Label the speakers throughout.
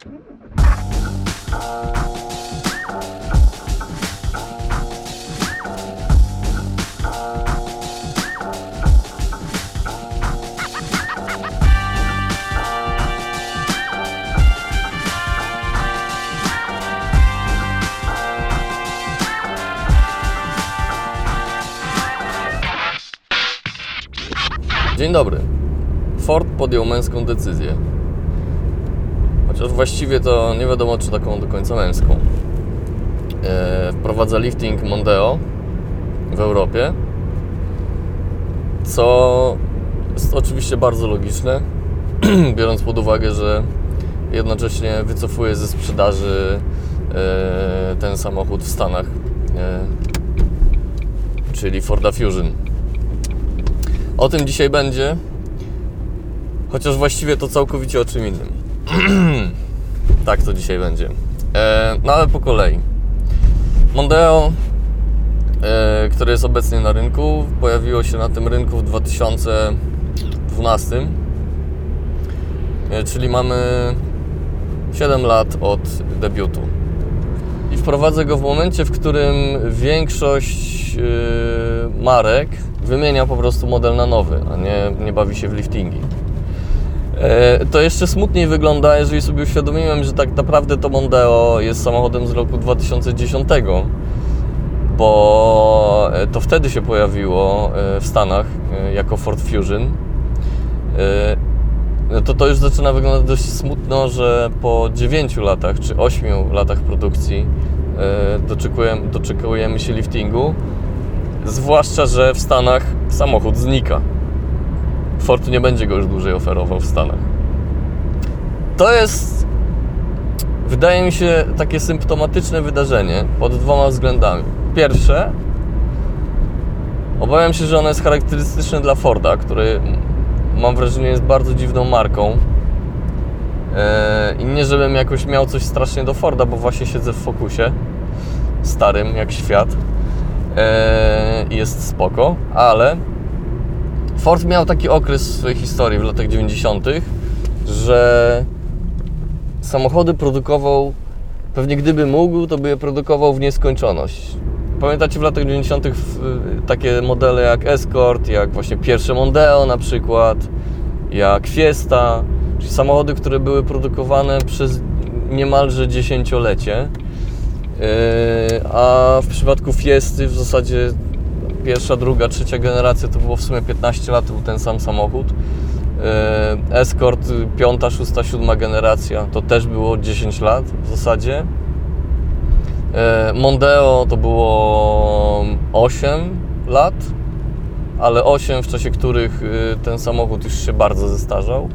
Speaker 1: Dzień dobry. Ford podjął męską decyzję. Chociaż właściwie to nie wiadomo, czy taką do końca męską. E, wprowadza lifting Mondeo w Europie, co jest oczywiście bardzo logiczne, biorąc pod uwagę, że jednocześnie wycofuje ze sprzedaży e, ten samochód w Stanach, e, czyli Forda Fusion. O tym dzisiaj będzie, chociaż właściwie to całkowicie o czym innym. tak to dzisiaj będzie. E, no ale po kolei. Mondeo, e, które jest obecnie na rynku, pojawiło się na tym rynku w 2012, e, czyli mamy 7 lat od debiutu. I wprowadzę go w momencie, w którym większość yy, marek wymienia po prostu model na nowy, a nie, nie bawi się w liftingi. E, To jeszcze smutniej wygląda, jeżeli sobie uświadomiłem, że tak naprawdę to Mondeo jest samochodem z roku 2010, bo e, to wtedy się pojawiło e, w Stanach jako Ford Fusion. No to to już zaczyna wyglądać dość smutno, że po 9 latach czy 8 latach produkcji doczekujemy, doczekujemy się liftingu. Zwłaszcza, że w Stanach samochód znika. Ford nie będzie go już dłużej oferował w Stanach. To jest, wydaje mi się, takie symptomatyczne wydarzenie pod dwoma względami. Pierwsze, obawiam się, że ono jest charakterystyczne dla Forda, który mam wrażenie jest bardzo dziwną marką. Eee, I nie żebym jakoś miał coś strasznie do Forda, bo właśnie siedzę w Focusie starym jak świat. Eee, jest spoko, ale Ford miał taki okres w swojej historii w latach 90., że samochody produkował, pewnie gdyby mógł, to by je produkował w nieskończoność. Pamiętacie w latach 90. w- takie modele jak Escort, jak właśnie pierwsze Mondeo na przykład, jak Fiesta, czyli samochody, które były produkowane przez niemalże dziesięciolecie. Yy, a w przypadku Fiesty w zasadzie pierwsza, druga, trzecia generacja to było w sumie 15 lat, był ten sam samochód. Yy, Escort, piąta, szósta, siódma generacja to też było 10 lat w zasadzie. Yy, Mondeo to było 8 lat, ale 8 w czasie których yy, ten samochód już się bardzo zestarzał.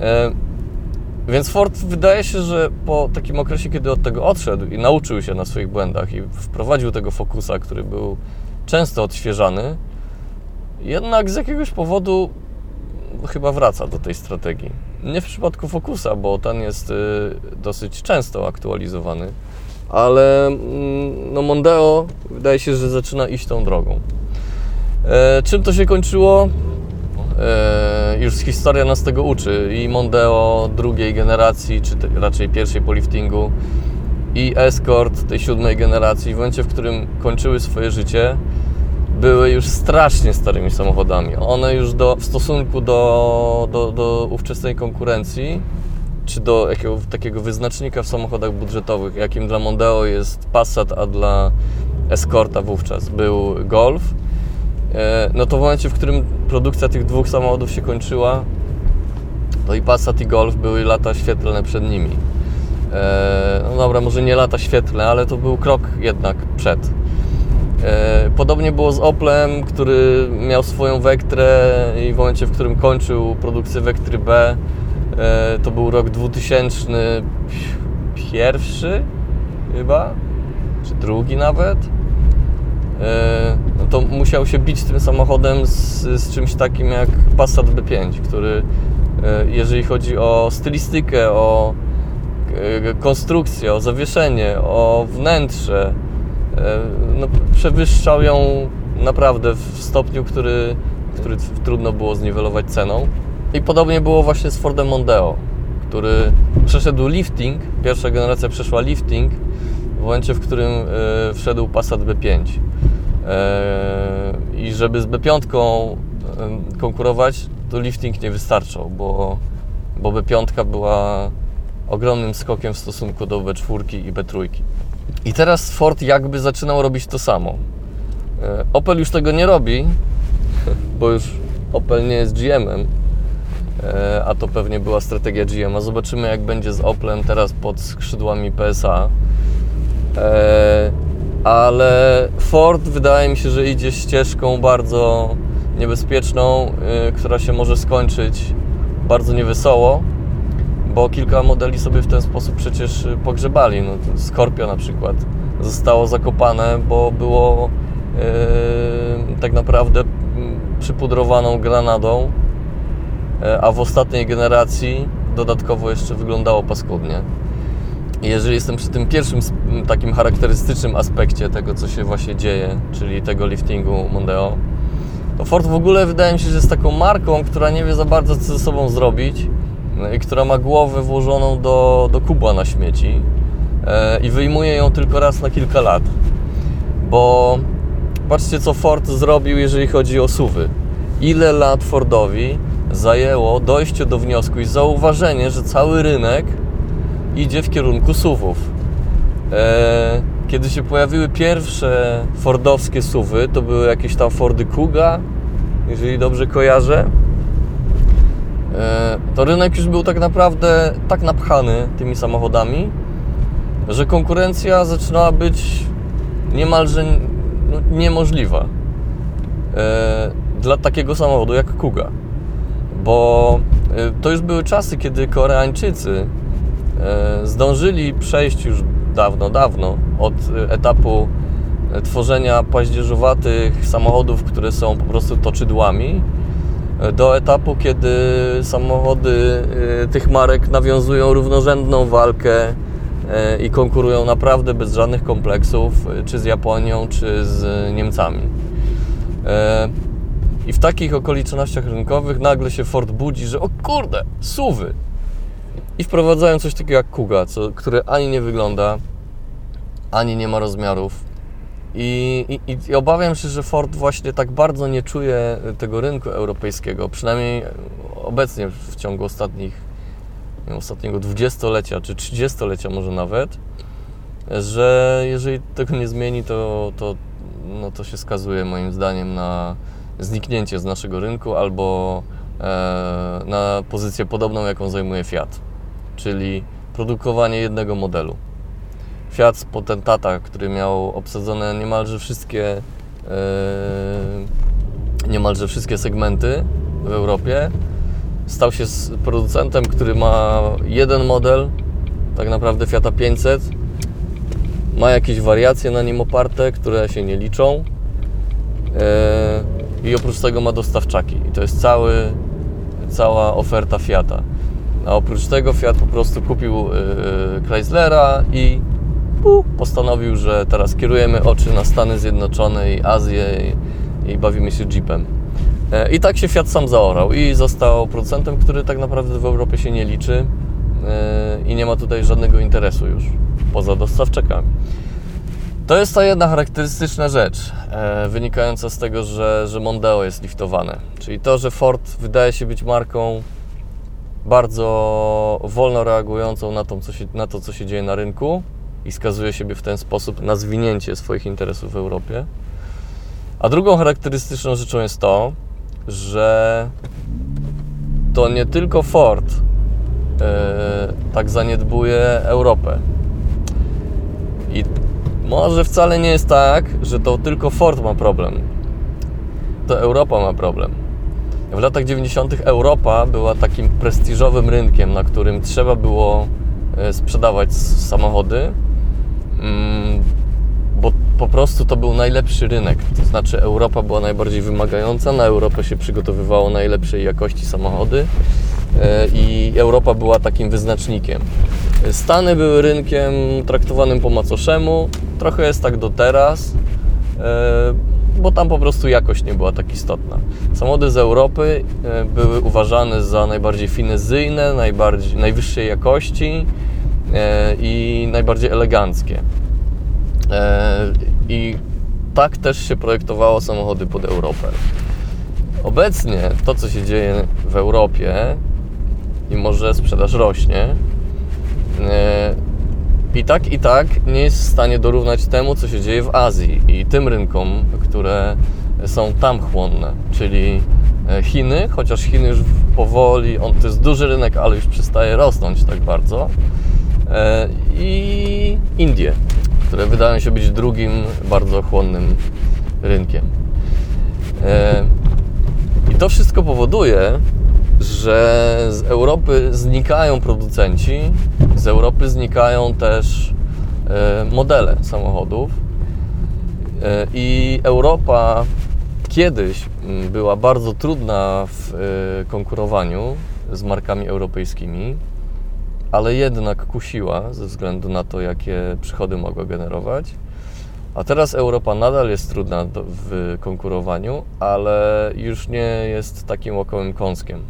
Speaker 1: Yy, więc Ford wydaje się, że po takim okresie, kiedy od tego odszedł i nauczył się na swoich błędach i wprowadził tego Focusa, który był często odświeżany, jednak z jakiegoś powodu chyba wraca do tej strategii. Nie w przypadku Focusa, bo ten jest y, dosyć często aktualizowany, ale mm, no Mondeo wydaje się, że zaczyna iść tą drogą. E, czym to się kończyło? E, już historia nas tego uczy. I Mondeo drugiej generacji, czy raczej pierwszej po liftingu, i Escort tej siódmej generacji, w momencie, w którym kończyły swoje życie, były już strasznie starymi samochodami. One już do, w stosunku do, do, do ówczesnej konkurencji, czy do jakiego, takiego wyznacznika w samochodach budżetowych, jakim dla Mondeo jest Passat, a dla Escorta wówczas był Golf, E, no to w momencie, w którym produkcja tych dwóch samochodów się kończyła, to i Passat i Golf były lata świetlne przed nimi. E, No dobra, może nie lata świetlne, ale to był krok jednak przed. E, Podobnie było z Oplem, który miał swoją Vectrę i w momencie, w którym kończył produkcję Vectry B, e, to był rok 2001 chyba, czy drugi nawet. No to musiał się bić tym samochodem z, z czymś takim jak Passat B5, który jeżeli chodzi o stylistykę, o konstrukcję, o zawieszenie, o wnętrze, e, no, przewyższał ją naprawdę w stopniu, który, który trudno było zniwelować ceną. I podobnie było właśnie z Fordem Mondeo, który przeszedł lifting, pierwsza generacja przeszła lifting w momencie, w którym e, wszedł Passat B5. E, I żeby z B5 konkurować, to lifting nie wystarczał, bo, bo B5 była ogromnym skokiem w stosunku do B4 i B3. I teraz Ford jakby zaczynał robić to samo. Opel już tego nie robi, bo już Opel nie jest GM-em, e, a to pewnie była strategia GM. A zobaczymy, jak będzie z Oplem teraz pod skrzydłami PSA. E, ale Ford wydaje mi się, że idzie ścieżką bardzo niebezpieczną, e, która się może skończyć bardzo niewesoło, bo kilka modeli sobie w ten sposób przecież pogrzebali. No, Scorpio na przykład zostało zakopane, bo było tak naprawdę przypudrowaną granadą, e, a w ostatniej generacji dodatkowo jeszcze wyglądało paskudnie. Jeżeli jestem przy tym pierwszym takim charakterystycznym aspekcie tego, co się właśnie dzieje, czyli tego liftingu Mondeo, to Ford w ogóle wydaje mi się, że jest taką marką, która nie wie za bardzo, co ze sobą zrobić która ma głowę włożoną do, do kubła na śmieci e, i wyjmuje ją tylko raz na kilka lat. Bo Patrzcie, co Ford zrobił, jeżeli chodzi o suwy. Ile lat Fordowi zajęło dojście do wniosku i zauważenie, że cały rynek idzie w kierunku suwów. E, kiedy się pojawiły pierwsze fordowskie suwy, to były jakieś tam Fordy Kuga, jeżeli dobrze kojarzę, to rynek już był tak naprawdę tak napchany tymi samochodami, że konkurencja zaczynała być niemalże no, niemożliwa e, dla takiego samochodu jak Kuga. Bo e, to już były czasy, kiedy Koreańczycy e, zdążyli przejść już dawno, dawno od etapu tworzenia paździerzowatych samochodów, które są po prostu toczydłami, do etapu, kiedy samochody tych marek nawiązują równorzędną walkę E, i konkurują naprawdę bez żadnych kompleksów, e, czy z Japonią, czy z Niemcami. I w takich okolicznościach rynkowych nagle się Ford budzi, że o kurde, suwy! I wprowadzają coś takiego jak Kuga, co, które ani nie wygląda, ani nie ma rozmiarów. I, i, I, obawiam się, że Ford właśnie tak bardzo nie czuje tego rynku europejskiego, przynajmniej obecnie w ciągu ostatnich ostatniego dwudziestolecia czy trzydziestolecia może nawet, że jeżeli tego nie zmieni, to, to, no to się skazuje moim zdaniem na zniknięcie z naszego rynku albo e, na pozycję podobną, jaką zajmuje Fiat, czyli produkowanie jednego modelu. Fiat z Potentata, który miał obsadzone niemalże wszystkie e, niemalże wszystkie segmenty w Europie, stał się producentem, który ma jeden model, tak naprawdę Fiata 500. Ma jakieś wariacje na nim oparte, które się nie liczą. E, I oprócz tego ma dostawczaki. I to jest cały, cała oferta Fiata. A oprócz tego Fiat po prostu kupił e, Chryslera i postanowił, że teraz kierujemy oczy na Stany Zjednoczone i Azję i, i bawimy się Jeepem. E, I tak się Fiat sam zaorał i został producentem, który tak naprawdę w Europie się nie liczy e, i nie ma tutaj żadnego interesu już poza dostawczykami. To jest ta jedna charakterystyczna rzecz, e, wynikająca z tego, że, że Mondeo jest liftowane. Czyli to, że Ford wydaje się być marką bardzo wolno reagującą na to, co się, na to, co się dzieje na rynku i skazuje siebie w ten sposób na zwinięcie swoich interesów w Europie. A drugą charakterystyczną rzeczą jest to, że to nie tylko Ford yy, tak zaniedbuje Europę. I może wcale nie jest tak, że to tylko Ford ma problem. To Europa ma problem. W latach 90. Europa była takim prestiżowym rynkiem, na którym trzeba było e, sprzedawać samochody bo po prostu to był najlepszy rynek. To znaczy Europa była najbardziej wymagająca, na Europę się przygotowywało najlepszej jakości samochody e, i Europa była takim wyznacznikiem. Stany były rynkiem traktowanym po macoszemu, trochę jest tak do teraz. E, bo tam po prostu jakość nie była tak istotna. Samochody z Europy e, były uważane za najbardziej finezyjne, najbardziej, najwyższej jakości i najbardziej eleganckie. E, I tak też się projektowało samochody pod Europę. Obecnie to, co się dzieje w Europie, mimo że sprzedaż rośnie, i tak, i tak nie jest w stanie dorównać temu, co się dzieje w Azji i tym rynkom, które są tam chłonne, czyli e, Chiny, chociaż Chiny już powoli, on to jest duży rynek, ale już przestaje rosnąć tak bardzo, e, i Indie, które wydają się być drugim bardzo chłonnym rynkiem. E, I to wszystko powoduje, że z Europy znikają producenci, z Europy znikają też e, modele samochodów e, i Europa kiedyś mm, była bardzo trudna w e, konkurowaniu z markami europejskimi, ale jednak kusiła ze względu na to, jakie przychody mogła generować. A teraz Europa nadal jest trudna w konkurowaniu, ale już nie jest takim łokołym kąskiem.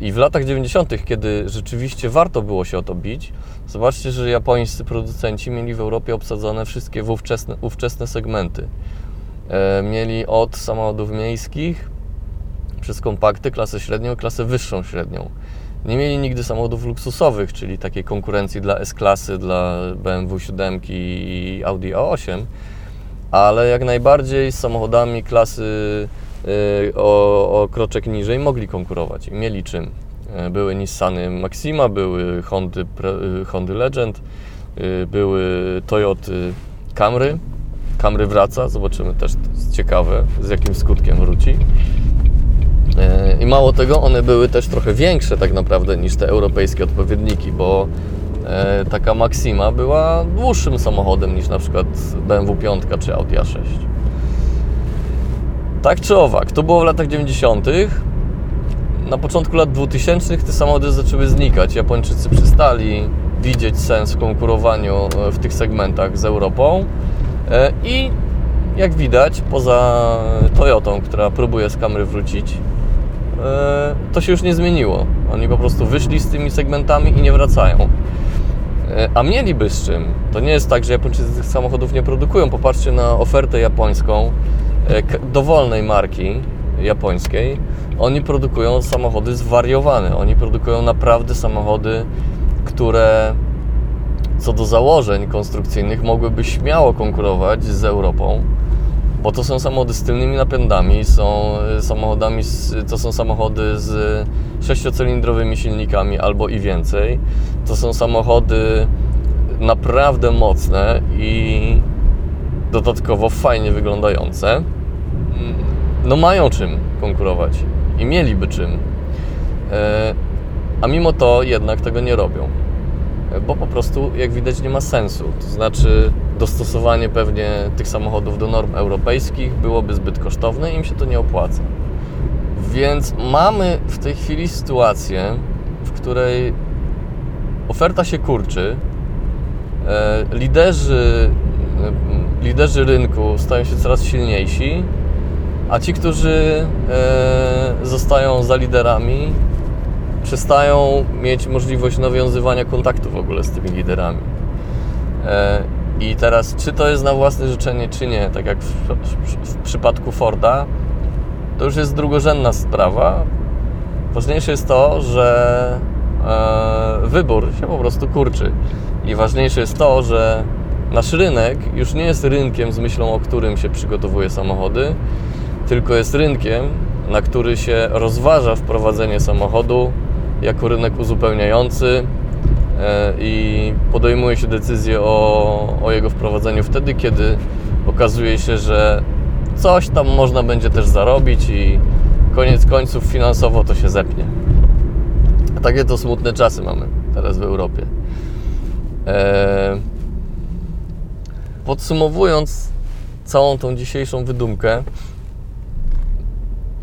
Speaker 1: I w latach 90., kiedy rzeczywiście warto było się o to bić, zobaczcie, że japońscy producenci mieli w Europie obsadzone wszystkie ówczesne, ówczesne segmenty. E, mieli od samochodów miejskich przez kompakty, klasę średnią, klasę wyższą średnią. Nie mieli nigdy samochodów luksusowych, czyli takiej konkurencji dla S-klasy, dla BMW 7 i Audi A8, ale jak najbardziej z samochodami klasy Y, o, o kroczek niżej mogli konkurować i mieli czym. Y, były Nissany Maxima, były Hondy, y, Hondy Legend, były Toyoty Camry. Camry wraca, zobaczymy też, ciekawe, z jakim skutkiem wróci. I mało tego, one były też trochę większe tak naprawdę niż te europejskie odpowiedniki, bo taka Maxima była dłuższym samochodem niż na przykład BMW 5 czy Audi A6. Tak czy owak, to było w latach 90. Na początku lat 2000 te samochody zaczęły znikać. Japończycy przestali widzieć sens w konkurowaniu e, w tych segmentach z Europą e, i jak widać, poza Toyotą, która próbuje z kamery wrócić, e, to się już nie zmieniło. Oni po prostu wyszli z tymi segmentami i nie wracają. A mieliby z czym. To nie jest tak, że Japończycy tych samochodów nie produkują. Popatrzcie na ofertę japońską E, dowolnej marki japońskiej, oni produkują samochody zwariowane. Oni produkują naprawdę samochody, które co do założeń konstrukcyjnych mogłyby śmiało konkurować z Europą, bo to są samochody z tylnymi napędami, są e, samochodami, to są samochody z sześciocylindrowymi silnikami albo i więcej. To są samochody naprawdę mocne i dodatkowo fajnie wyglądające no mają czym konkurować i mieliby czym. E, a mimo to jednak tego nie robią, bo po prostu, jak widać, nie ma sensu. To znaczy, dostosowanie pewnie tych samochodów do norm europejskich byłoby zbyt kosztowne i im się to nie opłaca. Więc mamy w tej chwili sytuację, w której oferta się kurczy, e, liderzy, liderzy rynku stają się coraz silniejsi, a ci, którzy e, zostają za liderami, przestają mieć możliwość nawiązywania kontaktu w ogóle z tymi liderami. E, I teraz, czy to jest na własne życzenie, czy nie, tak jak w, w, w przypadku Forda, to już jest drugorzędna sprawa. Ważniejsze jest to, że e, wybór się po prostu kurczy. I ważniejsze jest to, że nasz rynek już nie jest rynkiem z myślą, o którym się przygotowuje samochody, tylko jest rynkiem, na który się rozważa wprowadzenie samochodu jako rynek uzupełniający e, i podejmuje się decyzję o, o jego wprowadzeniu wtedy, kiedy okazuje się, że coś tam można będzie też zarobić i koniec końców finansowo to się zepnie. A takie to smutne czasy mamy teraz w Europie. Eee, podsumowując całą tą dzisiejszą wydumkę,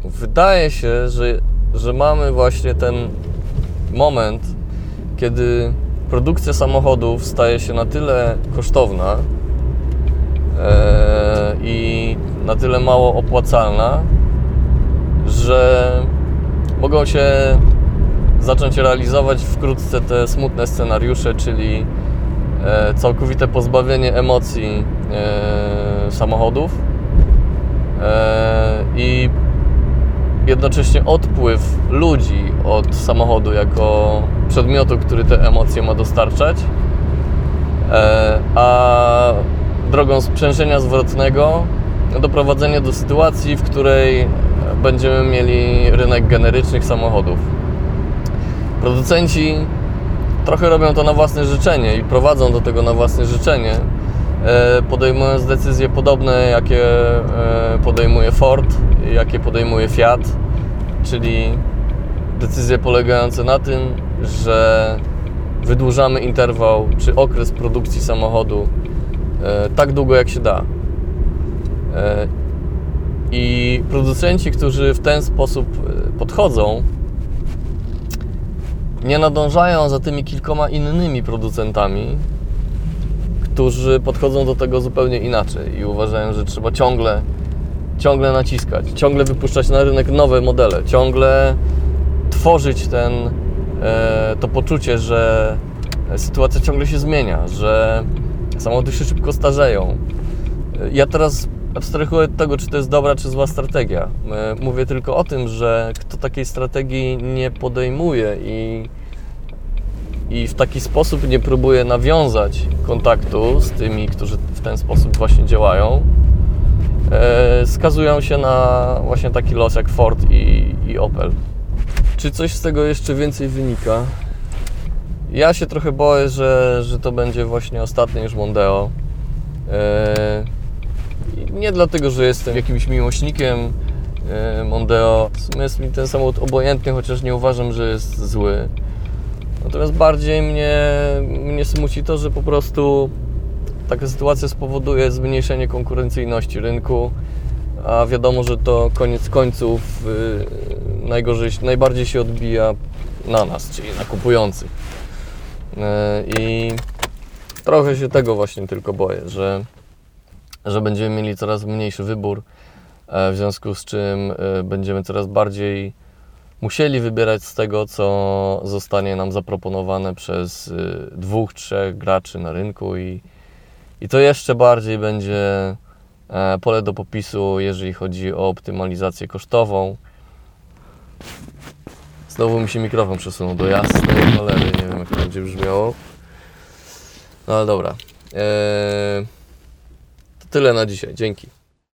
Speaker 1: wydaje się, że, że mamy właśnie ten moment, kiedy produkcja samochodów staje się na tyle kosztowna e, i na tyle mało opłacalna, że mogą się zacząć realizować wkrótce te smutne scenariusze, czyli e, całkowite pozbawienie emocji e, samochodów e, i jednocześnie odpływ ludzi od samochodu jako przedmiotu, który te emocje ma dostarczać, e, a drogą sprzężenia zwrotnego doprowadzenie do sytuacji, w której będziemy mieli rynek generycznych samochodów. Producenci trochę robią to na własne życzenie i prowadzą do tego na własne życzenie, e, podejmując decyzje podobne, jakie e, podejmuje Ford, jakie podejmuje Fiat, czyli decyzje polegające na tym, że wydłużamy interwał czy okres produkcji samochodu e, tak długo jak się da. E, I producenci, którzy w ten sposób e, podchodzą, nie nadążają za tymi kilkoma innymi producentami, którzy podchodzą do tego zupełnie inaczej i uważają, że trzeba ciągle, ciągle naciskać, ciągle wypuszczać na rynek nowe modele, ciągle tworzyć ten, e, to poczucie, że sytuacja ciągle się zmienia, że samochody się szybko starzeją. Ja teraz abstrahuję od tego, czy to jest dobra, czy zła strategia. E, Mówię tylko o tym, że kto takiej strategii nie podejmuje i, i w taki sposób nie próbuje nawiązać kontaktu z tymi, którzy w ten sposób właśnie działają, skazują się na właśnie taki los jak Ford i, i Opel. Czy coś z tego jeszcze więcej wynika? Ja się trochę boję, że, że to będzie właśnie ostatnie już Mondeo. E, nie dlatego, że jestem jakimś miłośnikiem e, Mondeo. Jest mi ten samochód obojętny, chociaż nie uważam, że jest zły. Natomiast bardziej mnie, mnie smuci to, że po prostu taka sytuacja spowoduje zmniejszenie konkurencyjności rynku, a wiadomo, że to koniec końców yy, najgorzej, najbardziej się odbija na nas, czyli na kupujących. Yy, I trochę się tego właśnie tylko boję, że, że będziemy mieli coraz mniejszy wybór, e, w związku z czym e, będziemy coraz bardziej musieli wybierać z tego, co zostanie nam zaproponowane przez y, dwóch, trzech graczy na rynku i, i to jeszcze bardziej będzie e, pole do popisu, jeżeli chodzi o optymalizację kosztową. Znowu mi się mikrofon przesunął do jasnej cholery, nie wiem jak to będzie brzmiało. No ale dobra. Eee, to tyle na dzisiaj, dzięki.